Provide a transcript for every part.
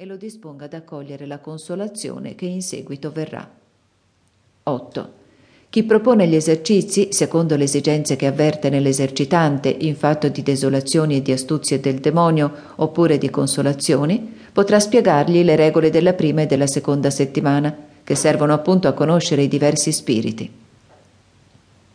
e lo disponga ad accogliere la consolazione che in seguito verrà. 8. Chi propone gli esercizi, secondo le esigenze che avverte nell'esercitante in fatto di desolazioni e di astuzie del demonio oppure di consolazioni, potrà spiegargli le regole della prima e della seconda settimana, che servono appunto a conoscere i diversi spiriti.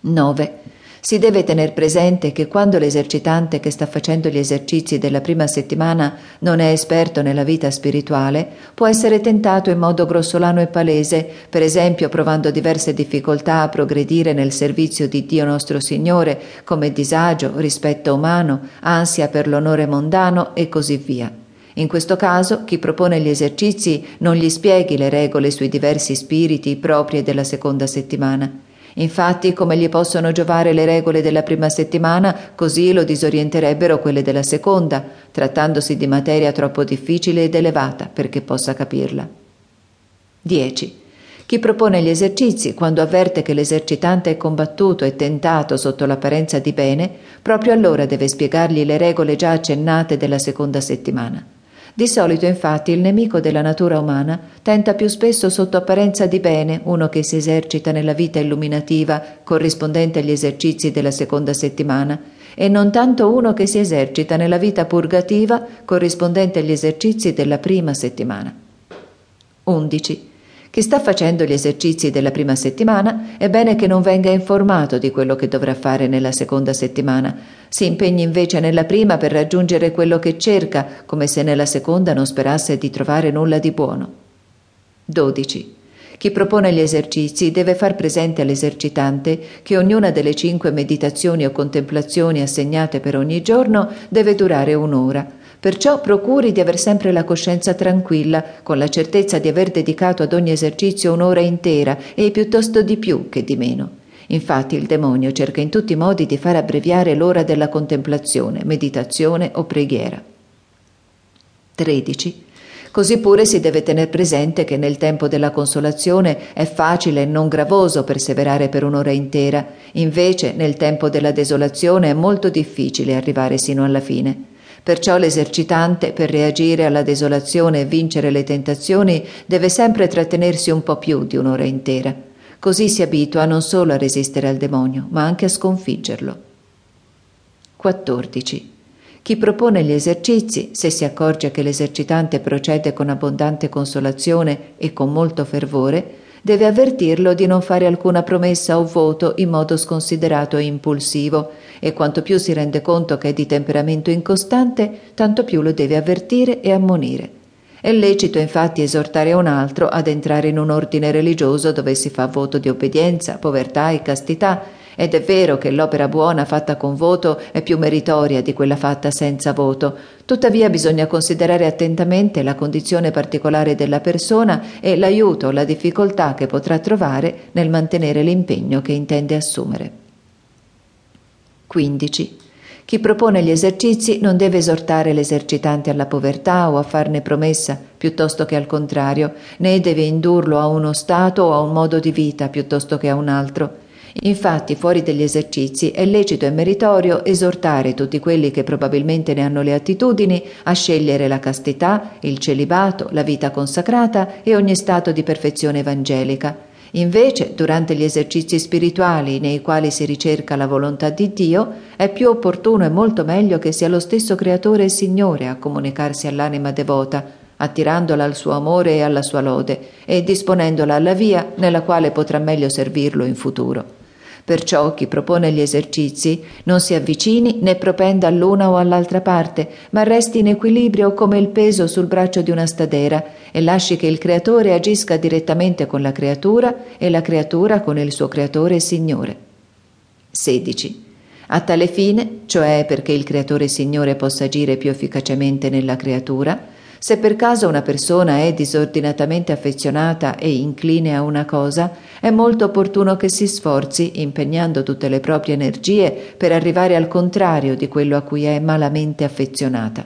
9. Si deve tener presente che quando l'esercitante che sta facendo gli esercizi della prima settimana non è esperto nella vita spirituale, può essere tentato in modo grossolano e palese, per esempio provando diverse difficoltà a progredire nel servizio di Dio nostro Signore, come disagio, rispetto umano, ansia per l'onore mondano e così via. In questo caso, chi propone gli esercizi non gli spieghi le regole sui diversi spiriti proprie della seconda settimana Infatti, come gli possono giovare le regole della prima settimana, così lo disorienterebbero quelle della seconda, trattandosi di materia troppo difficile ed elevata perché possa capirla. 10. Chi propone gli esercizi, quando avverte che l'esercitante è combattuto e tentato sotto l'apparenza di bene, proprio allora deve spiegargli le regole già accennate della seconda settimana. Di solito, infatti, il nemico della natura umana tenta più spesso sotto apparenza di bene uno che si esercita nella vita illuminativa corrispondente agli esercizi della seconda settimana, e non tanto uno che si esercita nella vita purgativa corrispondente agli esercizi della prima settimana. 11. Chi sta facendo gli esercizi della prima settimana è bene che non venga informato di quello che dovrà fare nella seconda settimana. Si impegni invece nella prima per raggiungere quello che cerca, come se nella seconda non sperasse di trovare nulla di buono. 12. Chi propone gli esercizi deve far presente all'esercitante che ognuna delle cinque meditazioni o contemplazioni assegnate per ogni giorno deve durare un'ora Perciò procuri di aver sempre la coscienza tranquilla, con la certezza di aver dedicato ad ogni esercizio un'ora intera e piuttosto di più che di meno. Infatti il demonio cerca in tutti i modi di far abbreviare l'ora della contemplazione, meditazione o preghiera. 13. Così pure si deve tener presente che nel tempo della consolazione è facile e non gravoso perseverare per un'ora intera, invece nel tempo della desolazione è molto difficile arrivare sino alla fine. Perciò l'esercitante, per reagire alla desolazione e vincere le tentazioni, deve sempre trattenersi un po' più di un'ora intera. Così si abitua non solo a resistere al demonio, ma anche a sconfiggerlo. 14. Chi propone gli esercizi, se si accorge che l'esercitante procede con abbondante consolazione e con molto fervore, deve avvertirlo di non fare alcuna promessa o voto in modo sconsiderato e impulsivo, e quanto più si rende conto che è di temperamento incostante, tanto più lo deve avvertire e ammonire. È lecito infatti esortare un altro ad entrare in un ordine religioso dove si fa voto di obbedienza, povertà e castità, ed è vero che l'opera buona fatta con voto è più meritoria di quella fatta senza voto, tuttavia bisogna considerare attentamente la condizione particolare della persona e l'aiuto o la difficoltà che potrà trovare nel mantenere l'impegno che intende assumere. 15. Chi propone gli esercizi non deve esortare l'esercitante alla povertà o a farne promessa, piuttosto che al contrario, né deve indurlo a uno stato o a un modo di vita piuttosto che a un altro. Infatti, fuori degli esercizi è lecito e meritorio esortare tutti quelli che probabilmente ne hanno le attitudini a scegliere la castità, il celibato, la vita consacrata e ogni stato di perfezione evangelica. Invece, durante gli esercizi spirituali nei quali si ricerca la volontà di Dio, è più opportuno e molto meglio che sia lo stesso Creatore e Signore a comunicarsi all'anima devota, attirandola al suo amore e alla sua lode e disponendola alla via nella quale potrà meglio servirlo in futuro. Perciò chi propone gli esercizi non si avvicini né propenda all'una o all'altra parte, ma resti in equilibrio come il peso sul braccio di una stadera e lasci che il creatore agisca direttamente con la creatura e la creatura con il suo creatore e Signore. 16. A tale fine, cioè perché il creatore Signore possa agire più efficacemente nella creatura, se per caso una persona è disordinatamente affezionata e incline a una cosa, è molto opportuno che si sforzi, impegnando tutte le proprie energie, per arrivare al contrario di quello a cui è malamente affezionata.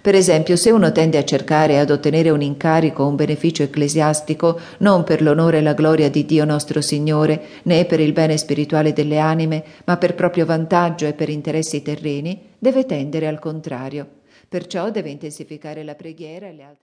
Per esempio, se uno tende a cercare ad ottenere un incarico o un beneficio ecclesiastico non per l'onore e la gloria di Dio nostro Signore, né per il bene spirituale delle anime, ma per proprio vantaggio e per interessi terreni, deve tendere al contrario. Perciò deve intensificare la preghiera e le altre